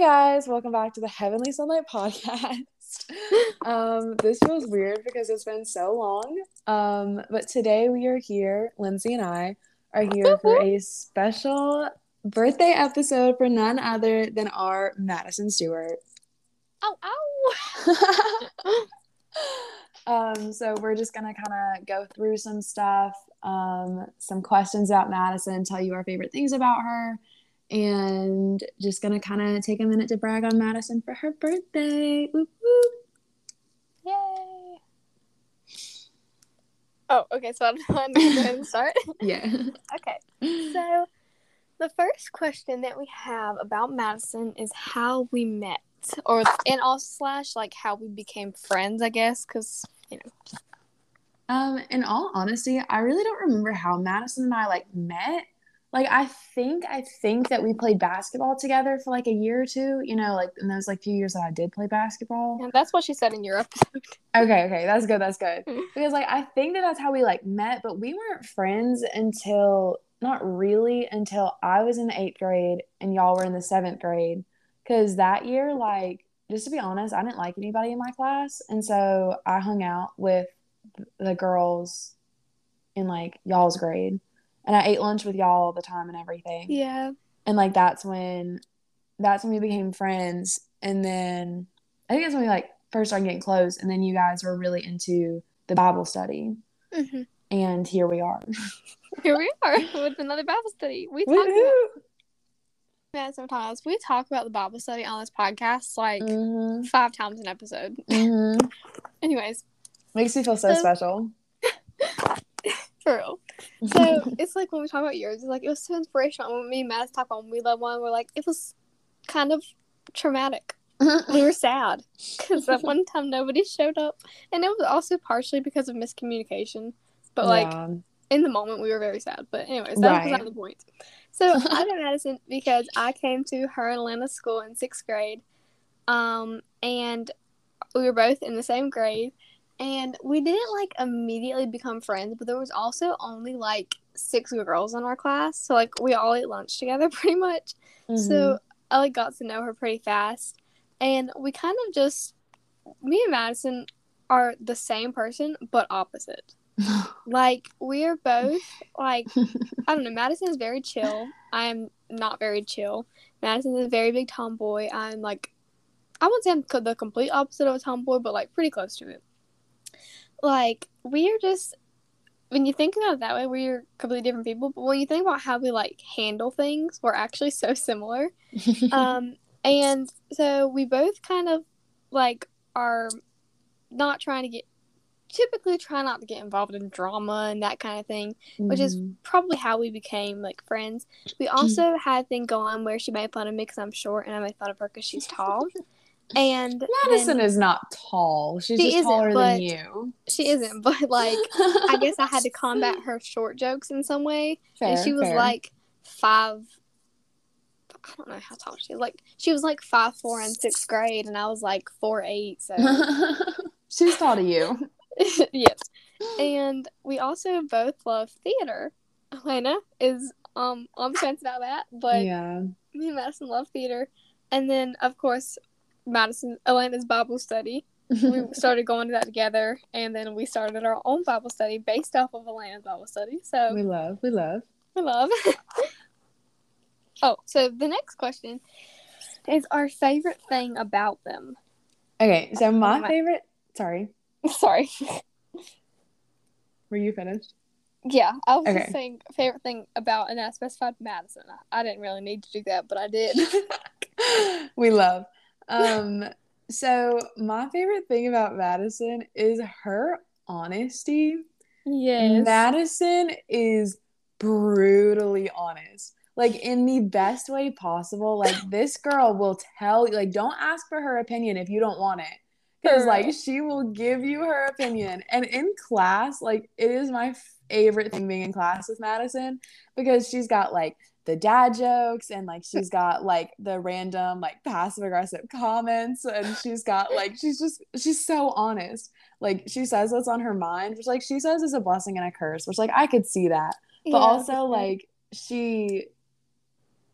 guys, welcome back to the Heavenly Sunlight podcast. um, this feels weird because it's been so long. Um, but today we are here, Lindsay and I are here for a special birthday episode for none other than our Madison Stewart. Oh, ow. um, so we're just gonna kind of go through some stuff, um, some questions about Madison, tell you our favorite things about her, and just gonna kind of take a minute to brag on Madison for her birthday. Whoop, whoop. Yay. Oh, okay. So I'm going to go ahead and start. Yeah. okay. So the first question that we have about Madison is how we met, or and also slash like how we became friends. I guess because you know. Um, in all honesty, I really don't remember how Madison and I like met. Like I think I think that we played basketball together for like a year or two, you know, like in those like few years that I did play basketball. And that's what she said in Europe. Okay, okay, that's good, that's good. Mm-hmm. Because like I think that that's how we like met, but we weren't friends until not really until I was in the 8th grade and y'all were in the 7th grade cuz that year like just to be honest, I didn't like anybody in my class, and so I hung out with the girls in like y'all's grade and I ate lunch with y'all all the time and everything. Yeah. And like that's when that's when we became friends. And then I think that's when we like first started getting close. And then you guys were really into the Bible study. Mm-hmm. And here we are. Here we are with another Bible study. We talk about that sometimes. We talk about the Bible study on this podcast like Mhm. five times an episode. Mhm. Anyways, Makes me feel so So- special. for real. So it's like when we talk about yours, it's like it was so inspirational. When me and Matt talk on We Love One, we're like it was kind of traumatic. We were sad because that one time nobody showed up, and it was also partially because of miscommunication. But like Yeah. in the moment, we were very sad. But anyways, that was not the point. So I know Madison because I came to her Atlanta school in sixth grade, um, and we were both in the same grade, and we didn't like immediately become friends, but there was also only like six girls in our class, so like we all ate lunch together pretty much. Mhm. So I like got to know her pretty fast, and we kind of just me and Madison are the same person but opposite. Like we are both like I don't know. Madison is very chill. I'm not very chill. Madison is a very big tomboy. I'm like I wouldn't say I'm the complete opposite of a tomboy, but like pretty close to it. Like we are just when you think about it that way, we're completely different people. But when you think about how we like handle things, we're actually so similar um, and so we both kind of like are not trying to get typically try not to get involved in drama and that kind of thing which is Mhm. probably how we became like friends we also had a thing going where she made fun of me because i'm short and i made fun of her because she's tall and Madison then- is not tall. She's She just taller but- than you. she isn't but like i guess i had to combat her short jokes in some way and she was fair. like five I don't know how tall she is. Like she was like five four in sixth grade, and I was like four eight. So She's tall to you. yes, and we also both love theater. Elena is um on the fence about that, but yeah. me and Madison love theater, and then of course Madison Elena's Bible study. We started going to that together, and then we started our own Bible study based off of Elena's Bible study. So we love. We love. we love. oh, so the next question is our favorite thing about them. Okay, so my favorite. Sorry, Sorry. were you finished? Yeah, I was Okay. just saying favorite thing about, and I specified Madison. I, I didn't really need to do that, but I did. we love. Um, so my favorite thing about Madison is her honesty. yes. Madison is brutally honest. Like in the best way possible. Like this girl will tell you, like, don't ask for her opinion if you don't want it. Because like she will give you her opinion. And in class, like it is my favorite thing being in class with Madison because she's got like the dad jokes and like she's got like the random like passive aggressive comments and she's got like she's just she's so honest like she says what's on her mind which like she says is a blessing and a curse which like i could see that but Yeah, also like she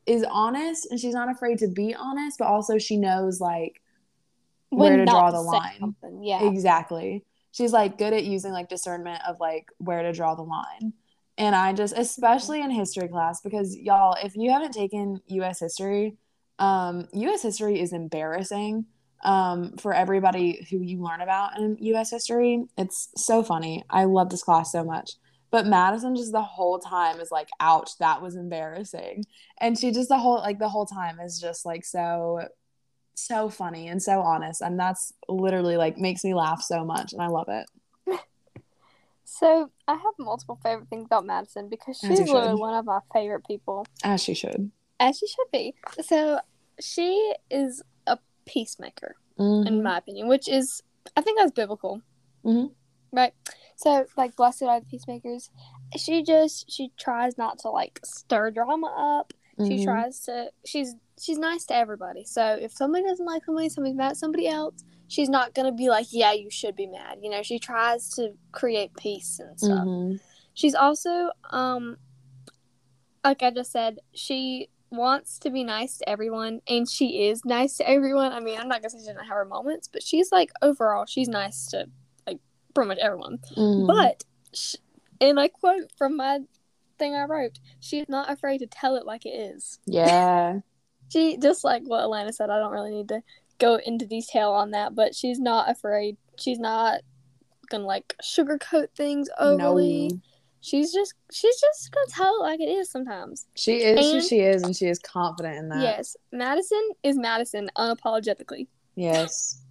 is honest and she's not afraid to be honest, but also she knows like where When to draw the line. something, Yeah. Exactly. She's like good at using like discernment of like where to draw the line. And I just, especially in history class, because y'all, if you haven't taken US history, um, US history is embarrassing um, for everybody who you learn about in US history. It's so funny. I love this class so much. But Madison just the whole time is like, ouch, that was embarrassing. And she just the whole like the whole time is just like so so funny and so honest. And that's literally like makes me laugh so much and I love it. So I have multiple favorite things about Madison because she's literally should. one of my favorite people, As she should. as she should be. So she is a peacemaker, Mhm. in my opinion, which is I think that's biblical, Mhm. right? So like, blessed are the peacemakers. She just she tries not to like stir drama up. She Mhm. tries to. She's she's nice to everybody. So if somebody doesn't like somebody, somebody's mad at somebody else. She's not gonna be like, yeah, you should be mad. You know, she tries to create peace and stuff. Mhm. She's also, um, like I just said, she wants to be nice to everyone, and she is nice to everyone. I mean, I'm not gonna say she doesn't have her moments, but she's like overall, she's nice to like pretty much everyone. Mhm. But, sh- and I quote from my thing I wrote, she's not afraid to tell it like it is. yeah. She just like what Alana said. I don't really need to go into detail on that, but she's not afraid. She's not gonna like sugarcoat things overly No. she's just she's just gonna tell it like it is sometimes. She is who And- she is and she is confident in that. Yes, Madison is Madison unapologetically. Yes.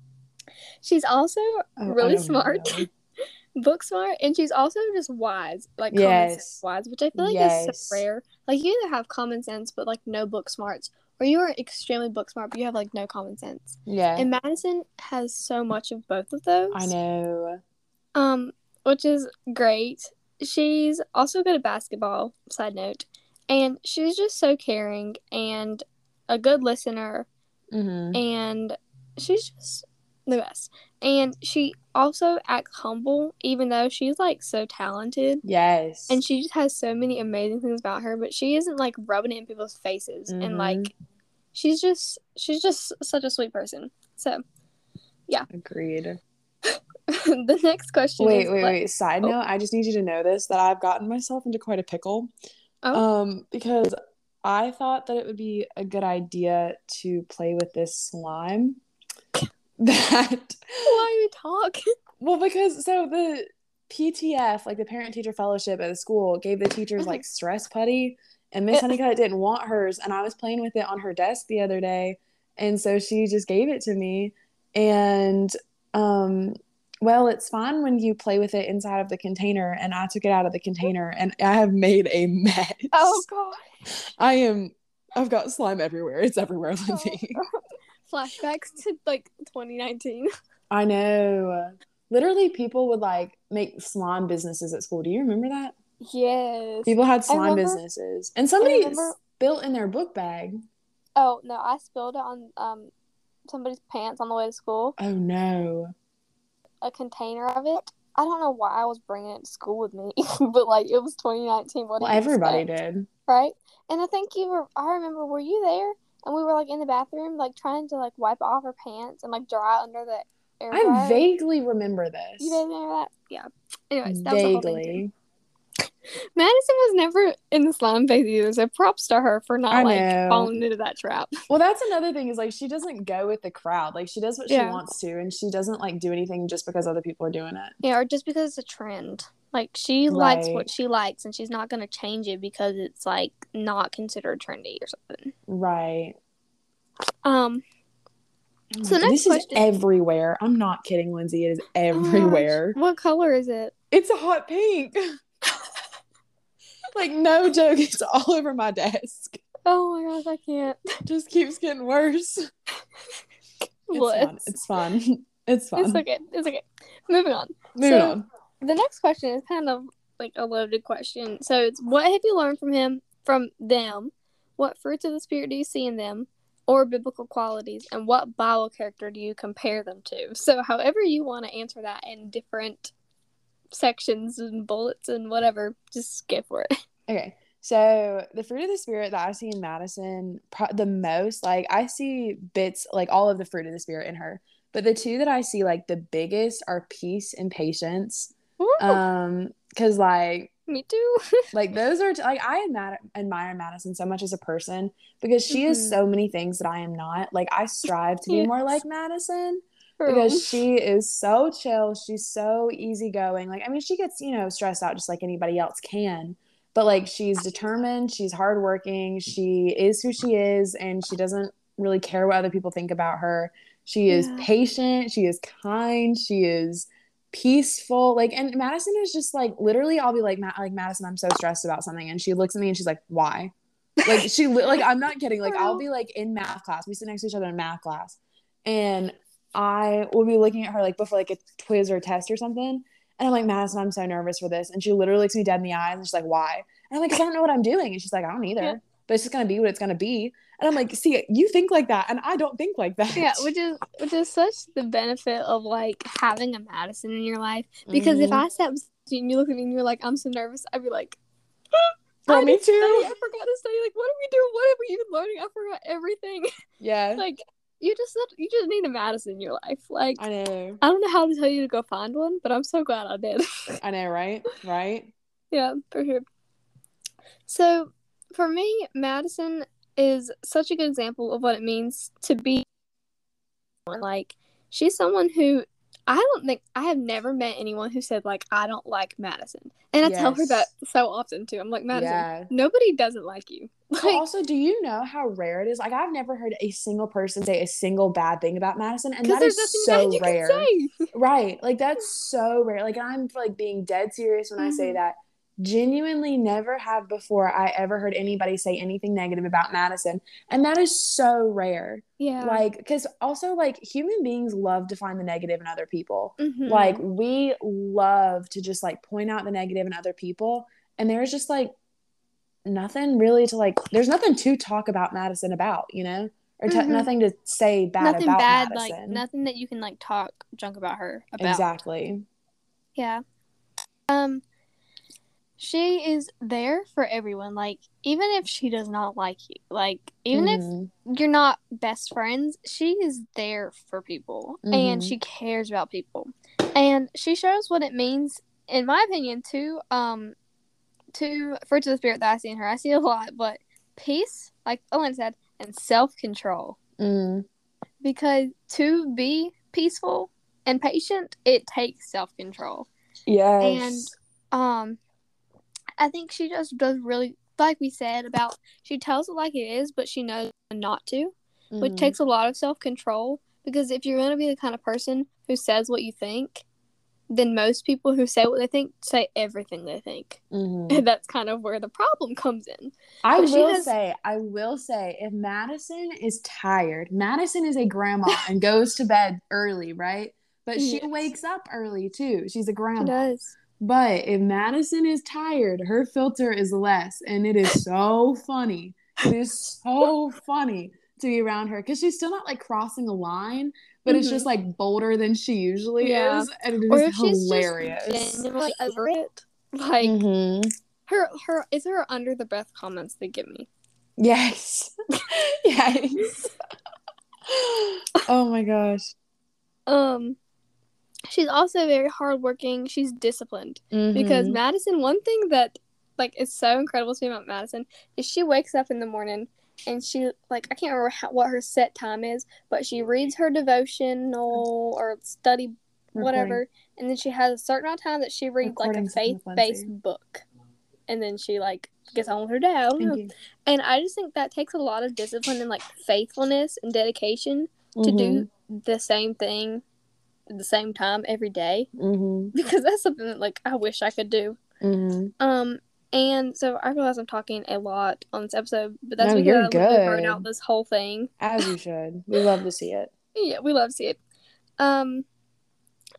She's also Oh, really smart, book smart, and she's also just wise, like common Yes. sense wise, which I feel like is so rare. Like you either have common sense but like no book smarts, or you are extremely book smart but you have like no common sense. Yeah. And Madison has so much of both of those. I know. Um, which is great. She's also good at basketball, side note. And she's just so caring and a good listener hmm and she's just the best. And she also acts humble even though she's like so talented Yes. and she just has so many amazing things about her, but she isn't like rubbing it in people's faces and Mhm. like she's just she's just such a sweet person. So yeah. Agreed. the next question Wait, is wait, wait. Side Oh. note, I just need you to know this that I've gotten myself into quite a pickle. Oh. Um, because I thought that it would be a good idea to play with this slime. That Why are you talking? well, because so the PTF, like the parent teacher fellowship at the school, gave the teachers Mhm. like stress putty, and Miss. Honeycutt didn't want hers, and I was playing with it on her desk the other day, and so she just gave it to me, and um, well, it's fine when you play with it inside of the container, and I took it out of the container, and I have made a mess. Oh god. I am. I've got slime everywhere. It's everywhere, Oh. Lindsay. Flashbacks to like 2019. I know. Literally, people would like make slime businesses at school. Do you remember that? Yes. People had slime remember- businesses, and somebody remember- built in their book bag. Oh no, I spilled it on um somebody's pants on the way to school. Oh no! A container of it. I don't know why I was bringing it to school with me, but like it was 2019. What Well, everybody expect, did. right? And I think you were. I remember. Were you there? And we were like in the bathroom, like trying to like wipe off our pants and like dry under the air I vaguely remember this. You didn't remember that? Yeah. Anyways, that was the whole thing. too. vaguely. Madison was never in the slime phase either, so props to her for not I like know. falling into that trap. Well, that's another thing is like she doesn't go with the crowd. Like she does what she wants to, and she doesn't like do anything just because other people are doing it. Yeah, or just because it's a trend. Like she likes what she likes and she's not gonna change it because it's like not considered trendy or something. Right. Um Oh So this question- is everywhere. I'm not kidding, Lindsay. It is everywhere. what color is it? It's a hot pink. like no joke, it's all over my desk. Oh my gosh, I can't. Just keeps getting worse. It's fun. It's fun. It's fun. It's okay. It's okay. Moving on. Moving So- on. The next question is kind of like a loaded question. So it's what have you learned from him from them? What fruits of the spirit do you see in them? Or biblical qualities, and what Bible character do you compare them to? So, however you want to answer that in different sections and bullets and whatever, just go for it. Okay. So the fruit of the spirit that I see in Madison pro- the most, like I see bits, like all of the fruit of the spirit in her. But the two that I see like the biggest are peace and patience. Ooh, Um, cause like me too. like those are like I admire, admire Madison so much as a person because she is Mhm. so many things that I am not. Like I strive to be more like Madison Because she is so chill. She's so easygoing. Like I mean, she gets you know stressed out just like anybody else can, but like she's determined. She's hardworking. She is who she is, and she doesn't really care what other people think about her. She is Yeah. patient. She is kind. She is peaceful. Like and Madison is just like literally. I'll be like, Ma- like Madison, I'm so stressed about something, and she looks at me and she's like, why? Like she like I'm not kidding. Like I'll be like in math class. We sit next to each other in math class, and I will be looking at her like before like a quiz or a test or something. And I'm like, Madison, I'm so nervous for this. And she literally looks me dead in the eyes and she's like, why? And I'm like, I don't know what I'm doing. And she's like, I don't either. Yeah. But it's just gonna be what it's gonna be. And I'm like, see, you think like that, and I don't think like that. yeah, which is which is such the benefit of like having a Madison in your life. Because if Mhm. I sat and you look at me and you're like, I'm so nervous, I'd be like, I me didn't study. too. I forgot to study. Like, what are we doing? What are we even learning? I forgot everything. yeah, like, you just you just need a Madison in your life. Like, I know, I don't know how to tell you to go find one, but I'm so glad I did. I know, right, right. yeah, for sure. So, for me, Madison is such a good example of what it means to be like she's someone who I don't think I have never met anyone who said like I don't like Madison. And I tell her that so often too. I'm like, Madison, Yeah. nobody doesn't like you. Like also, do you know how rare it is? Like, I've never heard a single person say a single bad thing about Madison, and because that is so rare. Right. Like that's so rare. Like I'm like being dead serious when I say Mhm. that. Genuinely never have before I ever heard anybody say anything negative about Madison. And that is so rare. Yeah. Like cuz also like human beings love to find the negative in other people. Mhm. Like we love to just like point out the negative in other people and there's just like nothing really to like there's nothing to talk about Madison about, you know? Or t- Mhm. nothing to say bad nothing about bad, Madison. like nothing that you can like talk junk about her about. Exactly. Yeah. Um she is there for everyone. Like even if she does not like you, like even Mhm. if you're not best friends, she is there for people and Mhm. she cares about people. And she shows what it means in my opinion to um to fruits of the spirit that I see in her. I see a lot, but peace, like Ellen said, and self-control Mm. because to be peaceful and patient, it takes self-control. Yes. And um i think she just does really like we said about she tells it like it is but she knows not to which Mhm. takes a lot of self-control because if you're going to be the kind of person who says what you think then most people who say what they think say everything they think Mhm. and that's kind of where the problem comes in I but will has- say, I will say, if Madison is tired, Madison is a grandma and goes to bed early, right? But she Yes. wakes up early too. She's a she grandma. does But if Madison is tired, her filter is less, and it is so funny. It is so funny to be around her because she's still not like crossing a line, but it's Mhm. just like bolder than she usually Yeah. is, and it or is hilarious. just genuinely over it like Mhm. her her it's her under the breath comments they give me Yes. yes. oh my gosh. um she's also very hardworking she's disciplined because Mhm. Madison, one thing that like is so incredible to me about Madison is she wakes up in the morning and she like I can't remember how, what her set time is, but she reads her devotional or study whatever, and then she has a certain amount of time that she reads like a faith based book, and then she like gets on with her day. I don't know. And I just think that takes a lot of discipline and like faithfulness and dedication to do the same thing at the same time every day Mhm. because that's something that like I wish I could do. Mhm. Um, and so I realize I'm talking a lot on this episode, but that's No, because you're I good. out this whole thing. As you should. We love to see it. Yeah, we love to see it. Um,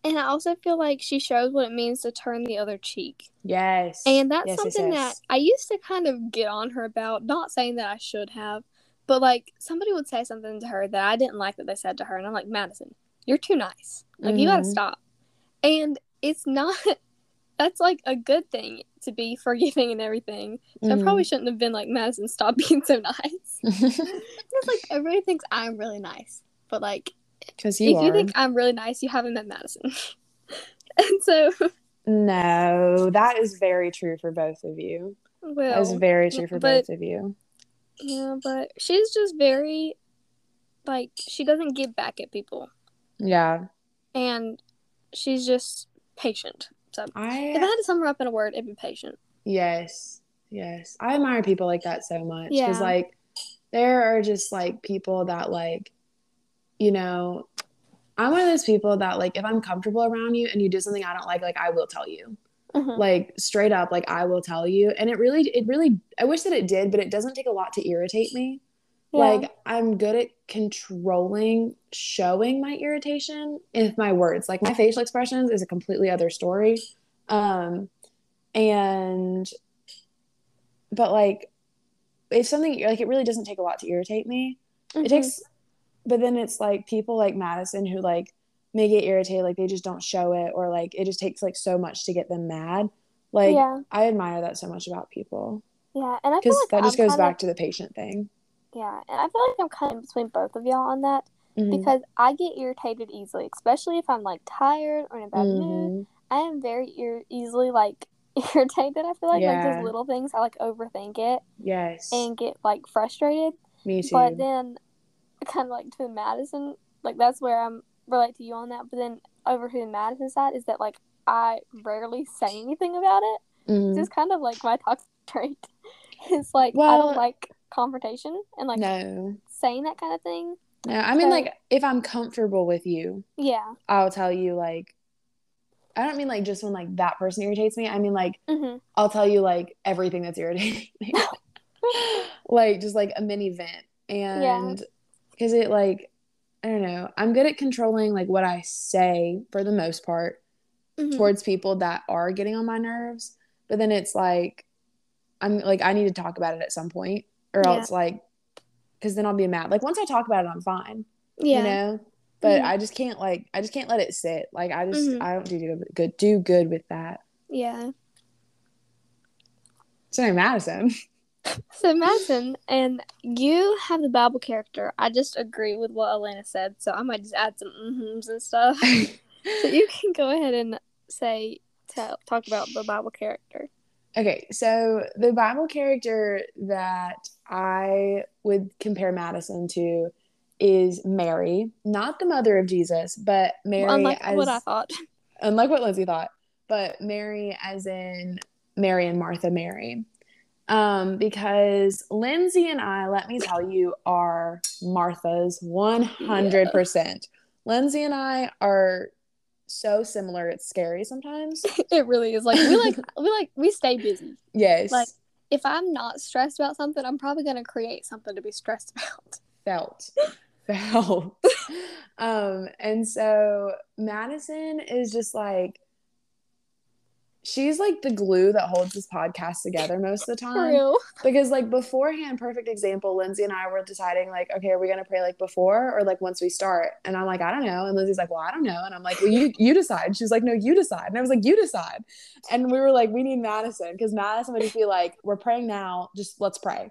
and I also feel like she shows what it means to turn the other cheek, Yes. and that's Yes, yes, something yes. that I used to kind of get on her about. Not saying that I should have, but like somebody would say something to her that I didn't like that they said to her, and I'm like, Madison, you're too nice. Like you gotta Mhm. stop. And it's not. That's like a good thing to be forgiving and everything. So Mhm. I probably shouldn't have been like Madison. Stop being so nice. It's like everybody thinks I'm really nice, but like Because you if are. you think I'm really nice, you haven't met Madison. and so, no, that is very true for both of you. That is well, very true for but- both of you. yeah, but she's just very like she doesn't give back at people, Yeah. and she's just patient. So if I I had to sum her up in a word, it'd be patient. yes. Yes. I admire people like that so much. Yeah. Because like there are just like people that like, you know, I'm one of those people that like if I'm comfortable around you and you do something I don't like, like I will tell you. Mhm. like straight up like i will tell you and it really it really i wish that it did but it doesn't take a lot to irritate me Yeah. like i'm good at controlling showing my irritation with my words like my facial expressions is a completely other story. Um and but like if something like it really doesn't take a lot to irritate me. Mhm. it takes but then it's like people like madison who like may get irritated like they just don't show it or like it just takes like so much to get them mad. Like yeah, i admire that so much about people. Yeah, and I feel because like that just I'm goes kinda- back to the patient thing Yeah, and I feel like I'm kind of between both of y'all on that Mhm. because I get irritated easily, especially if I'm like tired or in a bad mood. Mhm. I am very ir- easily like irritated. I feel like like Yeah. those little things I like overthink it yes and get like frustrated. me too But then, kind of like to Madison, like that's where I'm relate to you on that. But then over to the Madison side is that like I rarely say anything about it. Mhm. It's just kind of like my toxic trait. It's like I don't like confrontation and like no saying that kind of thing. no i mean So- like if i'm comfortable with you Yeah. i'll tell you like i don't mean like just when like that person irritates me i mean like hmm I'll tell you like everything that's irritating me. like just like a mini vent. And because it like I don't know, I'm good at controlling like what I say for the most part Mhm. towards people that are getting on my nerves. But then it's like I'm like I need to talk about it at some point or Yeah. else like because then I'll be mad. Like once I talk about it, I'm fine. Yeah. You know? But Mhm. I just can't like I just can't let it sit. Like I just Mhm. I don't do good, good do good with that. Yeah. So Madison. So Madison, and you have the Bible character. I just agree with what Elena said, so I might just add some mm-hms and stuff. so you can go ahead and say tell talk about the Bible character. Okay, so the Bible character that I would compare Madison to is Mary, not the mother of Jesus, but Mary Unlike as what I thought. unlike what Lindsay thought, but Mary as in Mary and Martha Mary. Um, because Lindsay and I, let me tell you, are Martha's 100%. Lindsay and I are so similar, it's scary sometimes. It really is like we like we like we stay busy. Yes. Like- If I'm not stressed about something, I'm probably gonna create something to be stressed about. felt felt um and so madison is just like she's like the glue that holds this podcast together most of the time real. because like beforehand perfect example lindsay and i were deciding like okay are we gonna pray like before or like once we start and i'm like i don't know and lindsay's like well i don't know and i'm like well you you decide she's like no you decide and i was like you decide and we were like we need madison because madison would just be like we're praying now just let's pray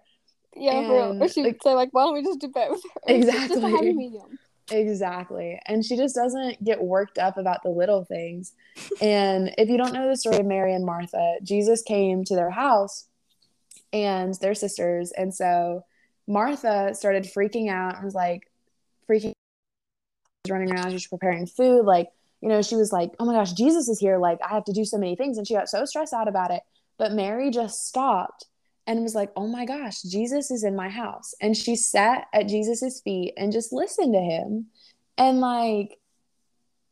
Yeah, for real. Or she like- would say like, why don't we just do both? Or just- Just a Exactly. happy medium. Exactly. And she just doesn't get worked up about the little things. And if you don't know the story of Mary and Martha, Jesus came to their house and they're sisters. And so Martha started freaking out and was like freaking running around, she's preparing food. Like, you know, she was like, oh my gosh, Jesus is here. Like, I have to do so many things. And she got so stressed out about it. But Mary just stopped and was like, oh my gosh, Jesus is in my house. And she sat at Jesus's feet and just listened to him. And like,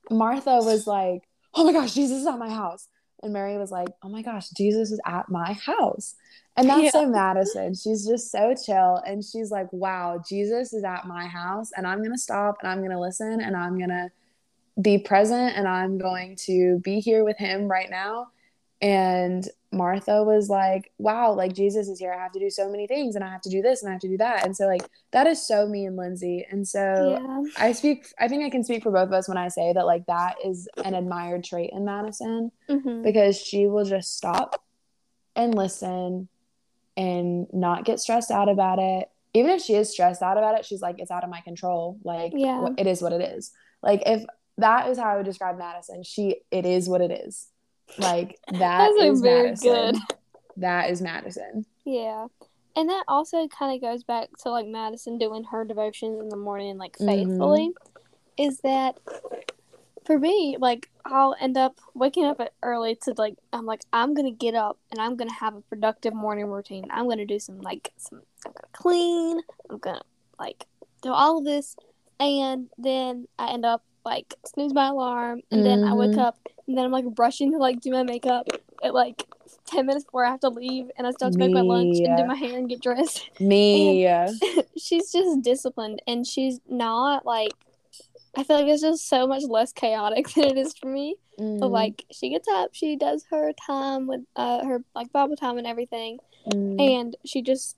Martha was like, oh my gosh, Jesus is at my house. And Mary was like, oh my gosh, Jesus is at my house. And that's Yeah. so Madison. She's just so chill. And she's like, wow, Jesus is at my house. And I'm going to stop and I'm going to listen and I'm going to be present and I'm going to be here with him right now. And Martha was like, wow, like Jesus is here. I have to do so many things and I have to do this and I have to do that. And so, like, that is so me and Lindsay. And so, Yeah. I speak, I think I can speak for both of us when I say that, like, that is an admired trait in Madison hmm because she will just stop and listen and not get stressed out about it. Even if she is stressed out about it, she's like, it's out of my control. Like, Yeah. it is what it is. Like, if that is how I would describe Madison, she, it is what it is. Like, that That's, is very Madison. good. That is Madison. Yeah. And that also kind of goes back to like Madison doing her devotions in the morning, like Mhm. faithfully. Is that for me, like, I'll end up waking up at- early to like, I'm like, I'm gonna get up and I'm gonna have a productive morning routine. I'm gonna do some, like, some, I'm gonna clean, I'm gonna, like, do all of this. And then I end up, like, snooze my alarm. And then I wake Mhm. up and then I'm, like, rushing to, like, do my makeup at, like, 10 minutes before I have to leave, and I still have to make my lunch and do my hair and get dressed. Me. she's just disciplined, and she's not like. I feel like it's just so much less chaotic than it is for me. But Mhm. like, she gets up, she does her time with uh her like Bible time and everything, Mhm. and she just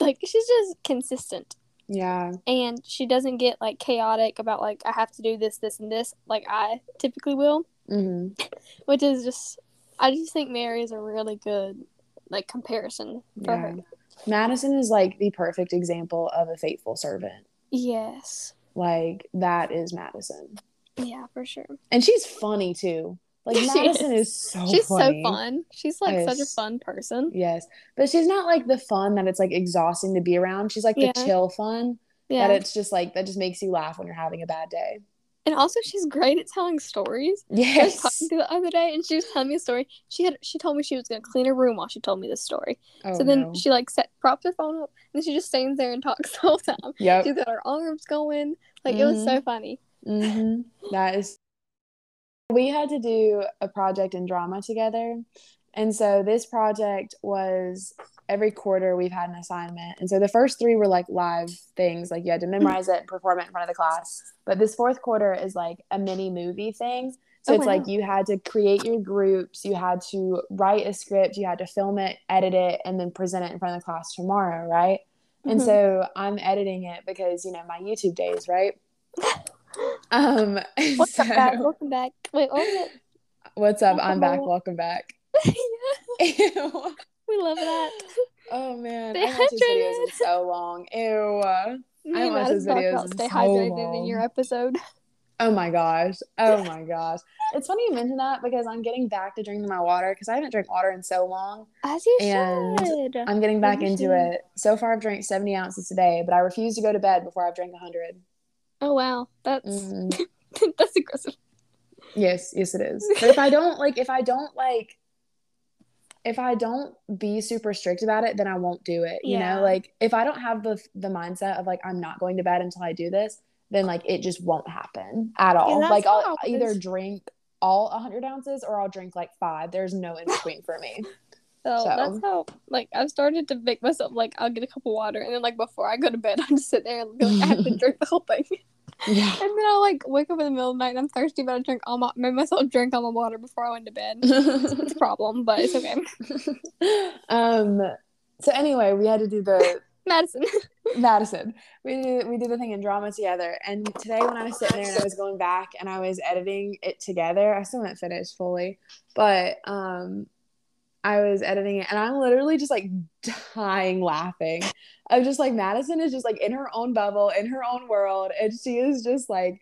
like she's just consistent, yeah. and she doesn't get like chaotic about like I have to do this, this, and this like I typically will, hmm which is just I just think Mary is a really good like comparison for Yeah. her. Madison is like the perfect example of a faithful servant. Yes. Like, that is Madison. Yeah, for sure. And she's funny too. Like, Madison is. is, so She's funny. so fun. She's like such a fun person. Yes. But she's not like the fun that it's like exhausting to be around. She's like Yeah. the chill fun Yeah. that it's just like, that just makes you laugh when you're having a bad day. And also she's great at telling stories. I was Yes. talking to the other day and she was telling me a story. She had she told me she was gonna clean her room while she told me this story. Oh, so then no. she like set props her phone up and then she just stands there and talks the whole time. Yep. She's got her arms going. Like it was so funny. hmm That is. We had to do a project in drama together. And so this project was every quarter we've had an assignment. And so the first three were like live things, like you had to memorize it and perform it in front of the class. But this fourth quarter is like a mini movie thing. So Oh, it's wow. like you had to create your groups, you had to write a script, you had to film it, edit it, and then present it in front of the class tomorrow, right? And Mhm. so I'm editing it because, you know, my YouTube days, right? Um, and What's up, back? Welcome back. Wait, what was what's up? Welcome I'm back. Welcome back. Ew. we love that. Oh man, I watched those videos in so long. Ew. Me I watched those Madison videos in stay so hydrated in your episode. Oh my gosh. Oh my gosh. It's funny you mention that because I'm getting back to drinking my water because I haven't drank water in so long. As you And should. I'm getting back into it. So far, I've drank 70 ounces today, but I refuse to go to bed before I've drank 100. Oh wow, that's Mhm. that's aggressive. Yes, yes, it is. But if I don't like, if I don't like, if I don't be super strict about it, then I won't do it. You Yeah. know, like if I don't have the the mindset of like I'm not going to bed until I do this, then like it just won't happen at all. that's like I'll I either drink all 100 ounces or I'll drink like five. There's no in between for me. So, So- that's how like I've started to make myself like I'll get a cup of water and then like before I go to bed I'll just sit there and like I have to drink the whole thing. Yeah. And then I'll like wake up in the middle of the night and I'm thirsty but I drink all my made myself drink all my water before I went to bed. It's a problem, but it's okay. um. So anyway, we had to do the Madison. Madison. We did we did the thing in drama together. And today when I was sitting there and I was going back and I was editing it together, I still haven't finished fully, but um I was editing it and I'm literally just like dying laughing. I'm just like Madison is just like in her own bubble, in her own world, and she is just like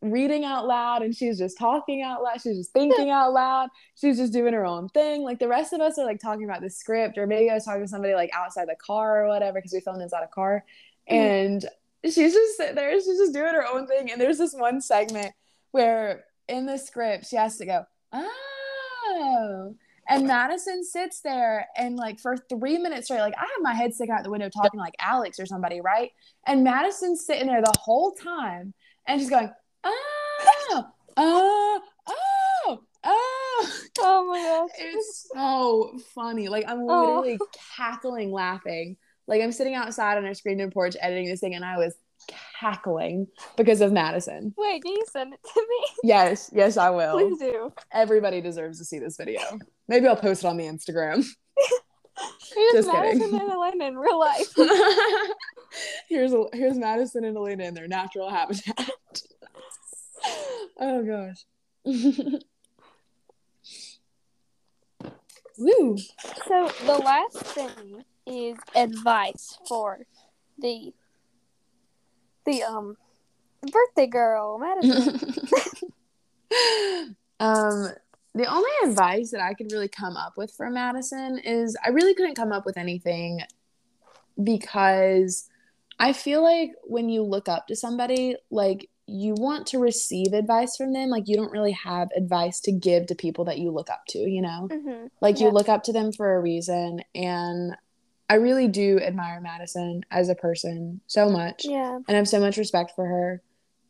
reading out loud and she's just talking out loud. She's just thinking out loud. She's just doing her own thing. Like the rest of us are like talking about the script, or maybe I was talking to somebody like outside the car or whatever because we filmed inside a car. Mhm. And she's just sitting there, she's just doing her own thing. And there's this one segment where in the script she has to go, Oh. And Madison sits there and like for three minutes straight, like I have my head sticking out the window talking like Alex or somebody, right? And Madison's sitting there the whole time and she's going, oh, oh, oh, oh. Oh my gosh. It's so funny. Like I'm Oh. literally cackling laughing. Like I'm sitting outside on our screen and porch editing this thing and I was cackling because of Madison. Wait, can you send it to me? Yes, yes, I will. Please do. Everybody deserves to see this video. Maybe I'll post it on the Instagram. Here's Just Madison kidding. and Elena in real life. here's here's Madison and Elena in their natural habitat. oh gosh. Woo. So the last thing is advice for the the um birthday girl, Madison. um the only advice that I could really come up with for Madison is I really couldn't come up with anything because I feel like when you look up to somebody, like you want to receive advice from them, like you don't really have advice to give to people that you look up to, you know? mm-hmm. Like you look up to them for a reason and I really do admire Madison as a person so much Yeah. and I have so much respect for her.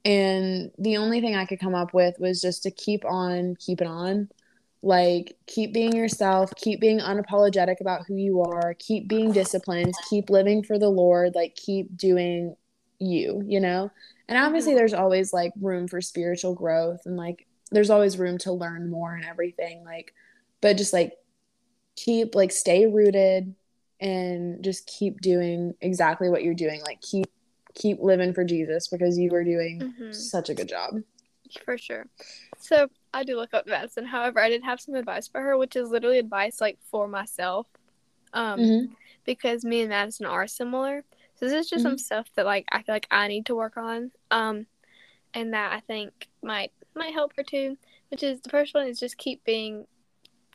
And the only thing I could come up with was just to keep on keeping on. Like, keep being yourself, keep being unapologetic about who you are, keep being disciplined, keep living for the Lord, like, keep doing you, you know? And obviously, Mhm. there's always like room for spiritual growth and like, there's always room to learn more and everything. Like, but just like, keep, like, stay rooted and just keep doing exactly what you're doing. Like, keep keep living for Jesus because you were doing Mhm. such a good job. For sure. So I do look up Madison. However, I did have some advice for her, which is literally advice like for myself. Um, Mm-hmm. because me and Madison are similar. So this is just some stuff that like I feel like I need to work on. Um, and that I think might might help her too. Which is the first one is just keep being,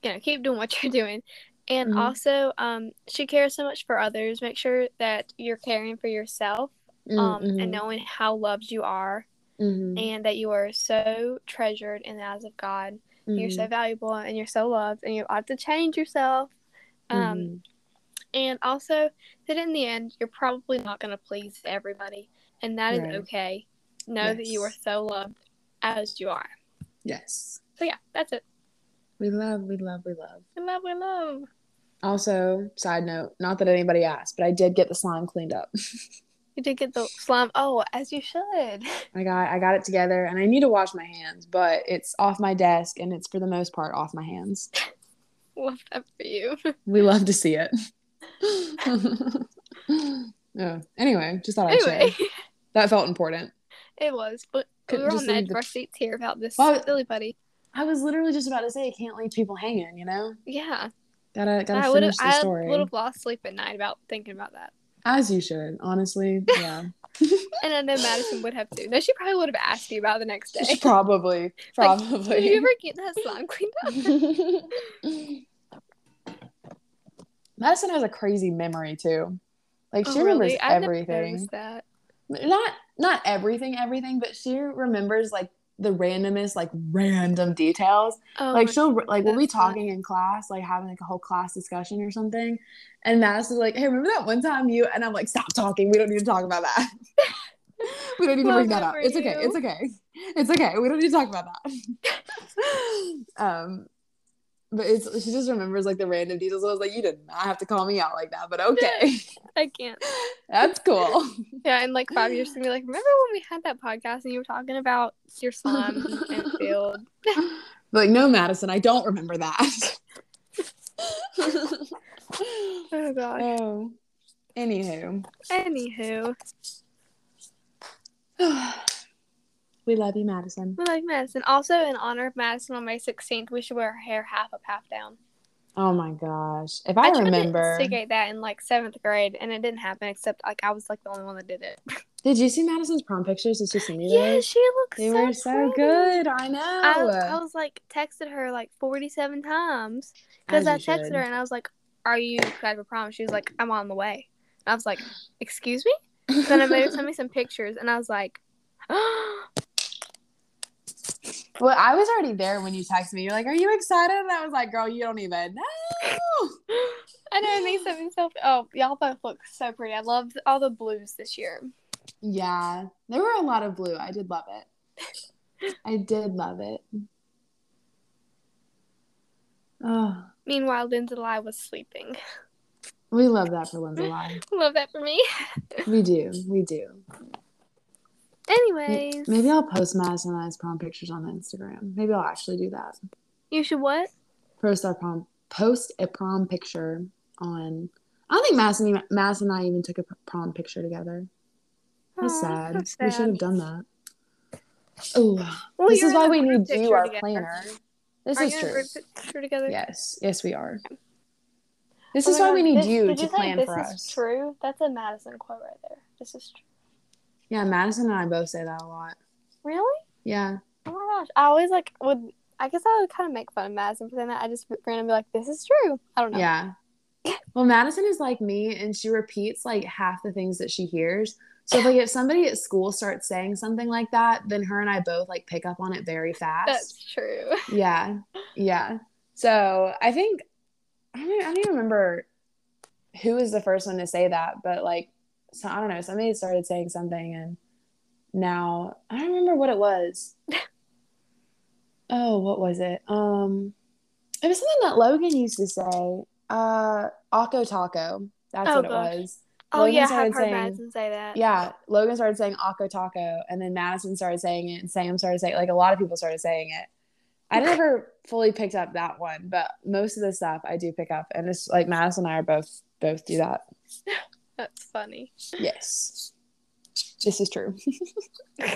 you know, keep doing what you're doing. And Mhm. also, um, she cares so much for others. Make sure that you're caring for yourself, um, Mm-hmm. and knowing how loved you are, hmm and that you are so treasured in the eyes of God. You're Mm-hmm. so valuable, and you're so loved, and you have to change yourself. Um, Mm-hmm. and also that in the end, you're probably not going to please everybody, and that is Right. okay. Know that you are so loved as you are. yes, So yeah, that's it. we love, we love, we love. We love, we love. Also, side note, not that anybody asked, but I did get the slime cleaned up. You did get the slime. Oh, as you should. I got I got it together, and I need to wash my hands, but it's off my desk, and it's for the most part off my hands. Love that for you. We love to see it. oh, anyway, just thought I'd anyway, share. That felt important. it was, but Couldn't we were on the edge of our seats here about this Well, silly buddy. I was literally just about to say, can't leave people hanging. You know, Yeah, gotta gotta I would have. finish the I would have lost sleep at night about thinking about that. As you should, honestly. Yeah. And I know Madison would have too. No, she probably would have asked you about the next day. probably. Like, Probably. Did you ever get that slime cleaned up? Madison has a crazy memory too. Like she Oh, remembers really? Everything. that. Not not everything, everything, but she remembers like the randomest, like random details. Oh, like she'll like we'll be talking in class, like having like a whole class discussion or something. And Madison's like, Hey, remember that one time you and I'm like, Stop talking. We don't need to talk about that. we don't need to Love bring that that up. It's okay. you. It's okay. It's okay. We don't need to talk about that. um but it's she just remembers like the random details. I was like, you did not have to call me out like that, but okay. I can't. That's cool. Yeah, in like five years to be like, remember when we had that podcast and you were talking about your slime and field? Like, no, Madison, I don't remember that. Oh gosh. oh. Anywho. Anywho, we love you, Madison. we like Madison. Also, in honor of Madison on May 16th, we should wear her hair half up, half down. Oh my gosh. If I, tried remember. to instigate that in like seventh grade, and it didn't happen. Except like I was like the only one that did it. Did you see Madison's prom pictures? Did you see me yeah, those? she looks. They so were so good. I know. I, I was like texted her like 47 times because I texted should. her and I was like, "Are you excited for prom?" She was like, "I'm on the way." And I was like, "Excuse me?" Then I made her send me some pictures, and I was like, well, I was already there when you texted me. You're like, "Are you excited?" And I was like, "Girl, you don't even know." "I know." it makes me so. Oh, y'all both look so pretty. I loved all the blues this year. Yeah, there were a lot of blue. I did love it. I did love it. Oh, Meanwhile, Lindsay Lai was sleeping. we love that for Lindsay Lai. Love that for me. We do. We do. Anyways, Maybe I'll post Madison and I's prom pictures on the Instagram. Maybe I'll actually do that. you should what? Post our prom, post a prom picture on. I don't think Madison, Madison and I even took a prom picture together. That's Aw, sad. that's We should have done that. Oh, Well, this is why we need you, our together. planner. This Are is you true. picture together? Yes, yes, we are. Oh this Oh is why God, we need this- you to say plan this for is us. True. That's a Madison quote right there. This is true. Yeah, Madison and I both say that a lot. Really? Yeah. Oh my gosh. I always like would. I guess I would kind of make fun of Madison for saying that. I just randomly be like, "This is true." I don't know. Yeah. Well, Madison is like me, and she repeats like half the things that she hears. So, if, like, if somebody at school starts saying something like that, then her and I both like pick up on it very fast. That's true. Yeah, yeah. So I think I don't, I don't even remember who was the first one to say that, but like, so I don't know. Somebody started saying something, and now I don't remember what it was. oh, what was it? Um, it was something that Logan used to say. Uh, Akko Taco. That's Oh, what it was. Oh Logan yeah, I've started heard saying- Madison say that. Yeah, Logan started saying Akko Taco, and then Madison started saying it, and Sam started saying like a lot of people started saying it. I never fully picked up that one, but most of the stuff I do pick up, and it's like Madison and I are both both do that. That's funny. Yes, this is true.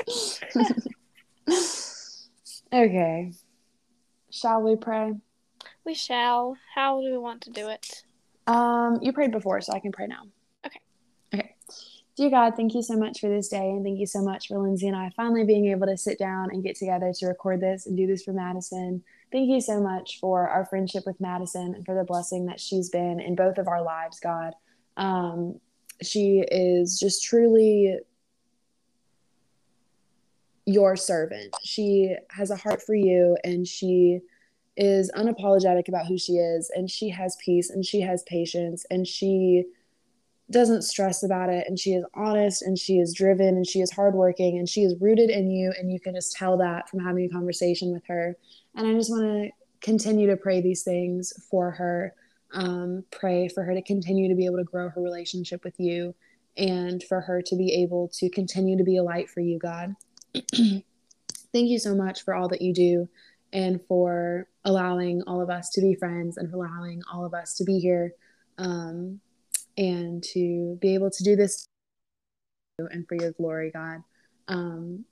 okay, shall we pray? We shall. How do we want to do it? Um, you prayed before, so I can pray now. Okay. Okay. Dear God, thank you so much for this day, and thank you so much for Lindsay and I finally being able to sit down and get together to record this and do this for Madison. Thank you so much for our friendship with Madison and for the blessing that she's been in both of our lives, God. Um, she is just truly your servant. She has a heart for you, and she is unapologetic about who she is and she has peace and she has patience and she doesn't stress about it and she is honest and she is driven and she is hardworking and she is rooted in you and you can just tell that from having a conversation with her and i just want to continue to pray these things for her um, pray for her to continue to be able to grow her relationship with you and for her to be able to continue to be a light for you god thank you so much for all that you do and for allowing all of us to be friends and for allowing all of us to be here um, and to be able to do this and for your glory, God. Um,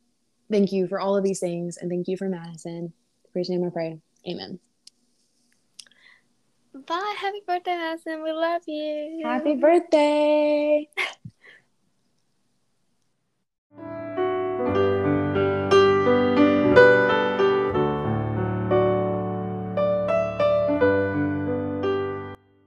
thank you for all of these things and thank you for Madison. Praise your name I pray. Amen. Bye. Happy birthday, Madison. We love you. Happy birthday.